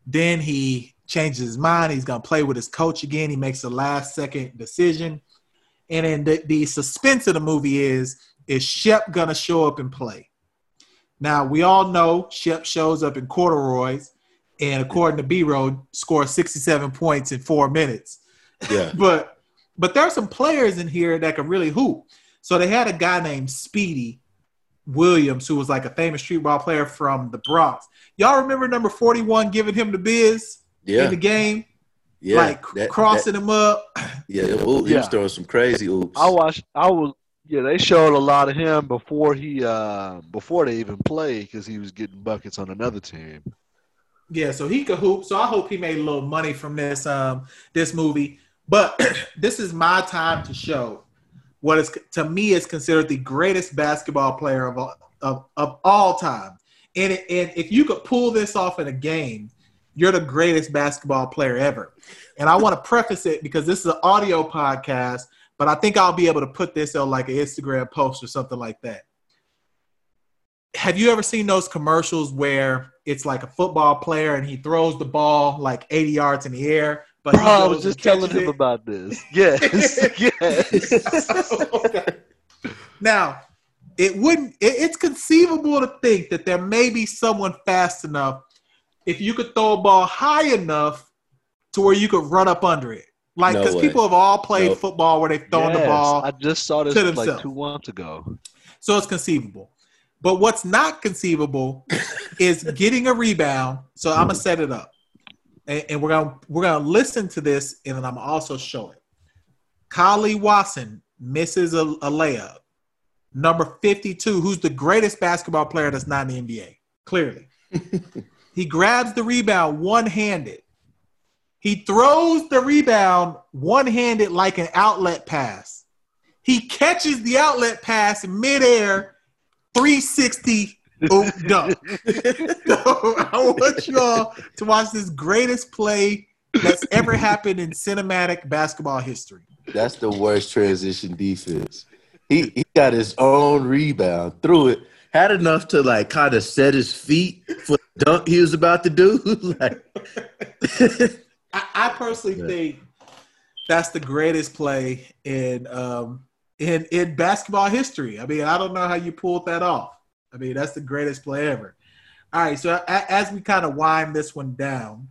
Then he changes his mind; he's gonna play with his coach again. He makes a last second decision, and then the, the suspense of the movie is: is Shep gonna show up and play? Now we all know Shep shows up in corduroys and according to B Road, scored 67 points in four minutes. Yeah, But but there are some players in here that can really hoop. So they had a guy named Speedy Williams, who was like a famous street ball player from the Bronx. Y'all remember number 41 giving him the biz yeah, in the game? yeah. like that- crossing him up. that- yeah, ooh, he Yeah. was throwing some crazy oops. I watched. I was. Yeah, they showed a lot of him before he uh before they even played because he was getting buckets on another team. Yeah, so he could hoop. So I hope he made a little money from this um this movie. But this is my time to show what is to me is considered the greatest basketball player of all, of, of all time. And and if you could pull this off in a game, you're the greatest basketball player ever. And I want to preface it because this is an audio podcast, but I think I'll be able to put this on like an Instagram post or something like that have you ever seen those commercials where it's like a football player and he throws the ball like 80 yards in the air? But Bro, I was just telling him it? about this. Yes, yes. Okay. Now, it wouldn't. It, it's conceivable to think that there may be someone fast enough if you could throw a ball high enough to where you could run up under it. Like because way. people have all played Nope. football where they've thrown the ball I just saw this to like themselves. two months ago. So it's conceivable. But what's not conceivable is getting a rebound. So I'm gonna mm-hmm. set it up, and, and we're gonna we're gonna listen to this, and then I'm gonna also show it. Kyle-Lee Watson misses a, a layup. Number 52, who's the greatest basketball player that's not in the NBA, clearly. he grabs the rebound one-handed. He throws the rebound one-handed like an outlet pass. He catches the outlet pass midair, 360 oop dunk. so I want you all to watch this greatest play that's ever happened in cinematic basketball history. That's the worst transition defense. He he got his own rebound, threw it, had enough to like kind of set his feet for the dunk he was about to do. like, I, I personally Yeah. think that's the greatest play in um in in basketball history. I mean, I don't know how you pulled that off. I mean, that's the greatest play ever. All right, so as we kind of wind this one down,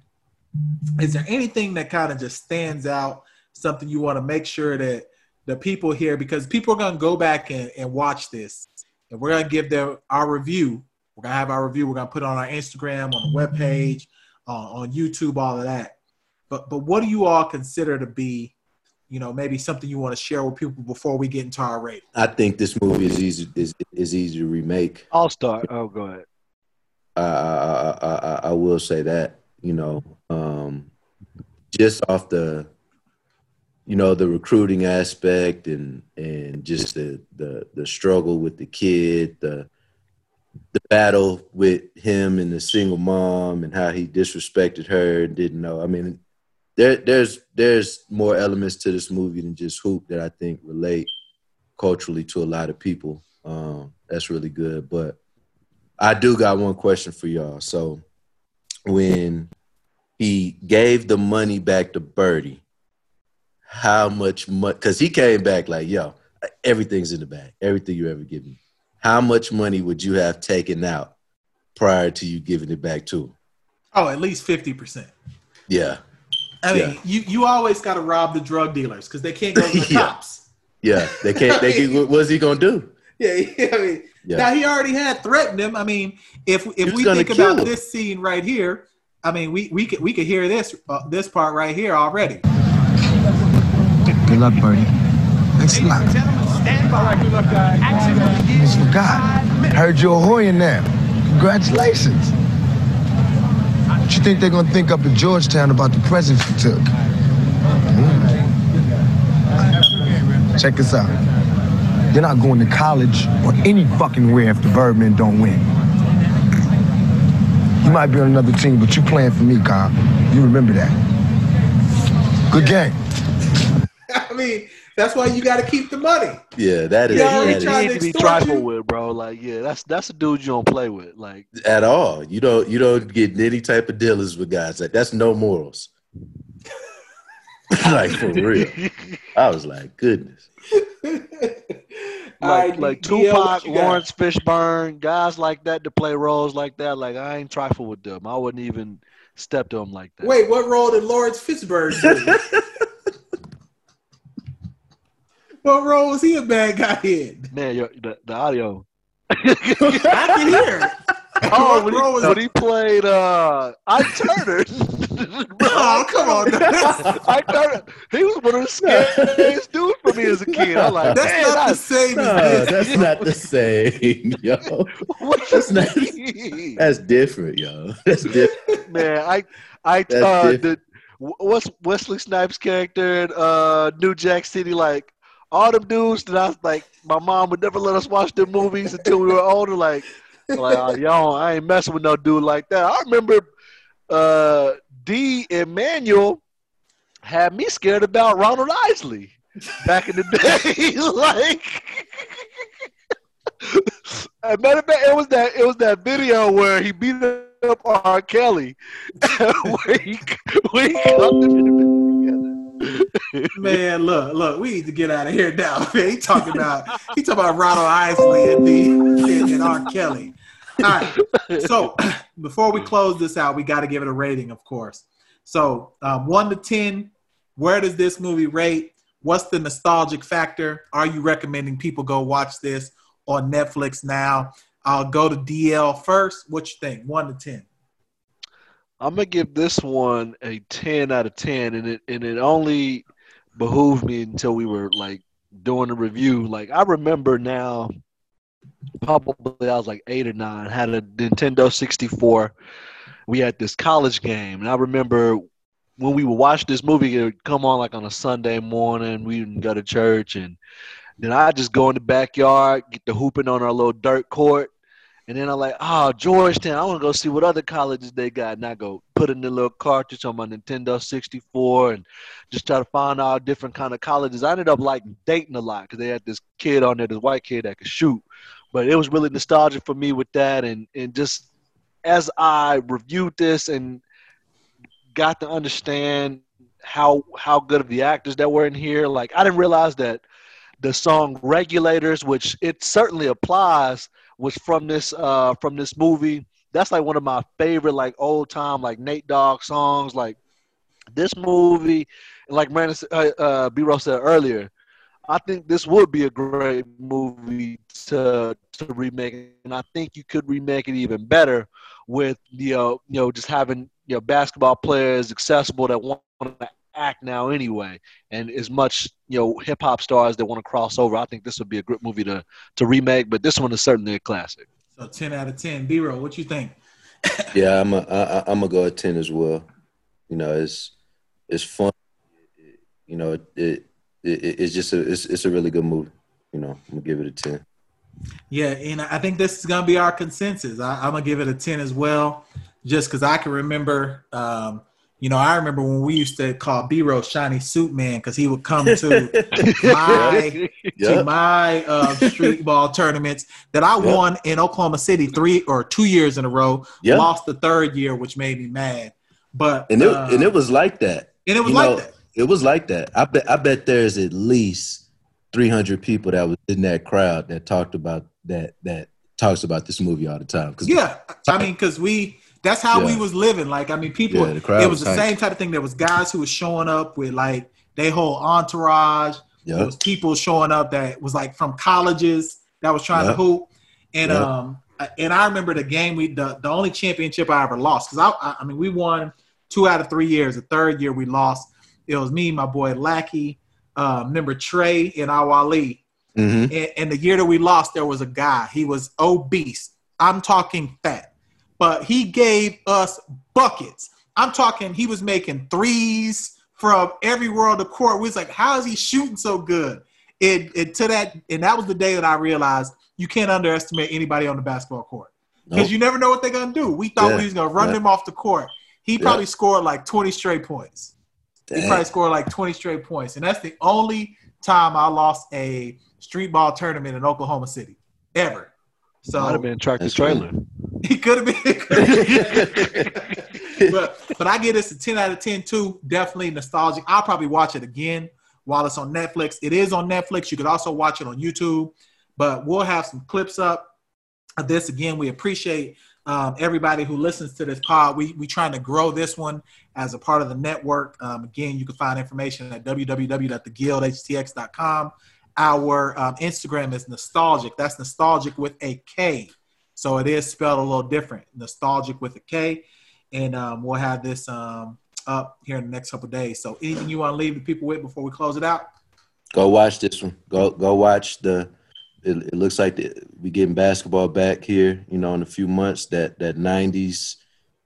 is there anything that kind of just stands out? Something you want to make sure that the people here, because people are going to go back and, and watch this, and we're going to give them our review. We're gonna have our review. We're gonna put it on our Instagram, on the webpage, uh, on YouTube, all of that. But but what do you all consider to be, you know, maybe something you want to share with people before we get into our rating? I think this movie is easy is is easy to remake. I'll start. Oh, go ahead. I I, I, I, I will say that you know um, just off the you know the recruiting aspect and and just the the the struggle with the kid the the battle with him and the single mom and how he disrespected her and didn't know. I mean, there there's there's more elements to this movie than just hoop that I think relate culturally to a lot of people. Um, that's really good. But I do got one question for y'all. So when he gave the money back to Birdie, how much money? Because he came back like, yo, everything's in the bag. Everything you ever give me. How much money would you have taken out prior to you giving it back to him? Oh, at least fifty percent. Yeah, I mean, Yeah. you you always got to rob the drug dealers because they can't go to the Yeah. cops. yeah. They can't. They can, what- what's he gonna do? Yeah, yeah, I mean, Yeah. now he already had threatened him. I mean, if if was we think about him. this scene right here, I mean, we we could we could hear this uh, this part right here already. Good luck, Birdie. Thanks a lot. Almost forgot. Heard you're a Hoya now. Congratulations. You think they're gonna think up in Georgetown about the presents you took? Hmm? Check this out. You're not going to college or any fucking where if the Birdmen don't win. You might be on another team, but you playing for me, Kyle. You remember that. Good game. I mean, that's why you got to keep the money. Yeah, that is, Yeah, Yeah, he that he to need to be extort trifled you. with, bro. Like, yeah, that's that's a dude you don't play with. Like, at all. You don't. You don't get any type of dealers with guys like that's no morals. like for real. I was like, goodness. Like, right, like Tupac. Laurence Fishburne, guys like that to play roles like that. Like, I ain't trifle with them. I wouldn't even step to them like that. Wait, what role did Laurence Fishburne do? what role was he a bad guy in? man, your, the, the audio. I can hear. Oh, what when he, role was when he played uh, Ike Turner. Oh, come on. Ike Turner. He was one of the scariest dudes for me as a kid. I'm like, That's man, not the same No, as this. that's not the same, yo. what That's not- That's different, yo. That's different. man. I, I, That's uh, the, what's Wesley Snipes' character in uh, New Jack City? Like all them dudes that I was like, my mom would never let us watch their movies until we were older. Like, like uh, yo, I ain't messing with no dude like that. I remember uh, D. Emmanuel had me scared about Ronald Isley back in the day. like, As matter of fact, it was that it was that video where he beat up R. Kelly, where he where he Man, look, look, we need to get out of here now. Man, he talking about he talking about Ronald Isley and the and, and R. Kelly. All right. So before we close this out, we got to give it a rating, of course. So um, one to ten, where does this movie rate? What's the nostalgic factor? Are you recommending people go watch this on Netflix now? I'll go to DL first. What you think? One to ten. I'm gonna give this one a ten out of ten, and it and it only behooved me until we were like doing a review. Like I remember now, probably I was like eight or nine. Had a Nintendo 64. We had this college game, and I remember when we would watch this movie, it would come on like on a Sunday morning. We would go to church, and then I just go in the backyard, get the hooping on our little dirt court. And then I'm like, oh, Georgetown, I want to go see what other colleges they got. And I go put in the little cartridge on my Nintendo 64 and just try to find all different kind of colleges. I ended up like dating a lot because they had this kid on there, this white kid that could shoot. But it was really nostalgic for me with that. And, and just as I reviewed this and got to understand how how good of the actors that were in here, like I didn't realize that the song Regulators, which it certainly applies – was from this uh from this movie. That's like one of my favorite like old time like Nate Dogg songs. Like this movie, like Brandon uh, uh, B. Rose said earlier, I think this would be a great movie to to remake, and I think you could remake it even better with you know you know just having you know basketball players accessible that want to act now anyway, and as much you know hip hop stars that want to cross over. I think this would be a great movie to to remake, but this one is certainly a classic. So ten out of ten. B roll, what you think? Yeah, I'm a, I, I'm gonna go at ten as well. You know, it's it's fun. You know, it, it, it it's just a it's, it's a really good movie. You know, I'm gonna give it a ten. Yeah, and I think this is gonna be our consensus. I, am gonna give it a ten as well, just because I can remember. Um, you know, I remember when we used to call B Row Shiny Suit Man because he would come to my Yep. to my uh, street ball tournaments that I Yep. won in Oklahoma City three or two years in a row. Yep. Lost the third year, which made me mad. But And it uh, and it was like that. and it was you like know, that. It was like that. I bet I bet there's at least 300 people that was in that crowd that talked about that that talks about this movie all the time. 'Cause Yeah, I mean, because we that's how we was living. Like, I mean, people. Yeah, the it was was the same type of thing. There was guys who was showing up with like they whole entourage. There was people showing up that was like from colleges that was trying Yep. to hoop, and Yep. um, and I remember the game we the, the only championship I ever lost because I, I mean we won two out of three years. The third year we lost. It was me, my boy Lackey, um, remember Trey and Awali. hmm And, and the year that we lost, there was a guy. He was obese. I'm talking fat, but he gave us buckets. I'm talking. He was making threes from every world of court. We was like, how is he shooting so good? It, it to that, and that was the day that I realized you can't underestimate anybody on the basketball court because Nope. you never know what they're gonna do. We thought Yeah. we was gonna run Yeah. them off the court. He Yeah. probably scored like 20 straight points. He probably scored like 20 straight points. And that's the only time I lost a street ball tournament in Oklahoma City ever. Might have So been tractor trailer. he could have been. but but I give this a 10 out of 10 too. Definitely nostalgic. I'll probably watch it again while it's on Netflix. It is on Netflix. You could also watch it on YouTube. But we'll have some clips up of this again. We appreciate um, everybody who listens to this pod. We we trying to grow this one as a part of the network. Um, again, you can find information at www.theguildhtx.com. Our um, Instagram is nostalgic. That's nostalgic with a K. So it is spelled a little different. Nostalgic with a K. And um, we'll have this um, up here in the next couple days. So anything you want to leave the people with before we close it out? Go watch this one. Go go watch the. It, it looks like the, we getting basketball back here. You know, in a few months. That that '90s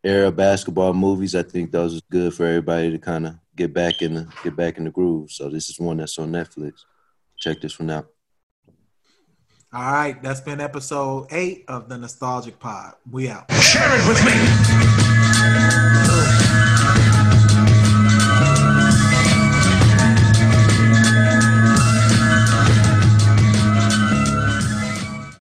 era basketball movies. I think those is good for everybody to kind of get back in the get back in the groove. So this is one that's on Netflix. Check this one out. All right, that's been episode eight of the Nostalgik Pod. We out. Share it with me.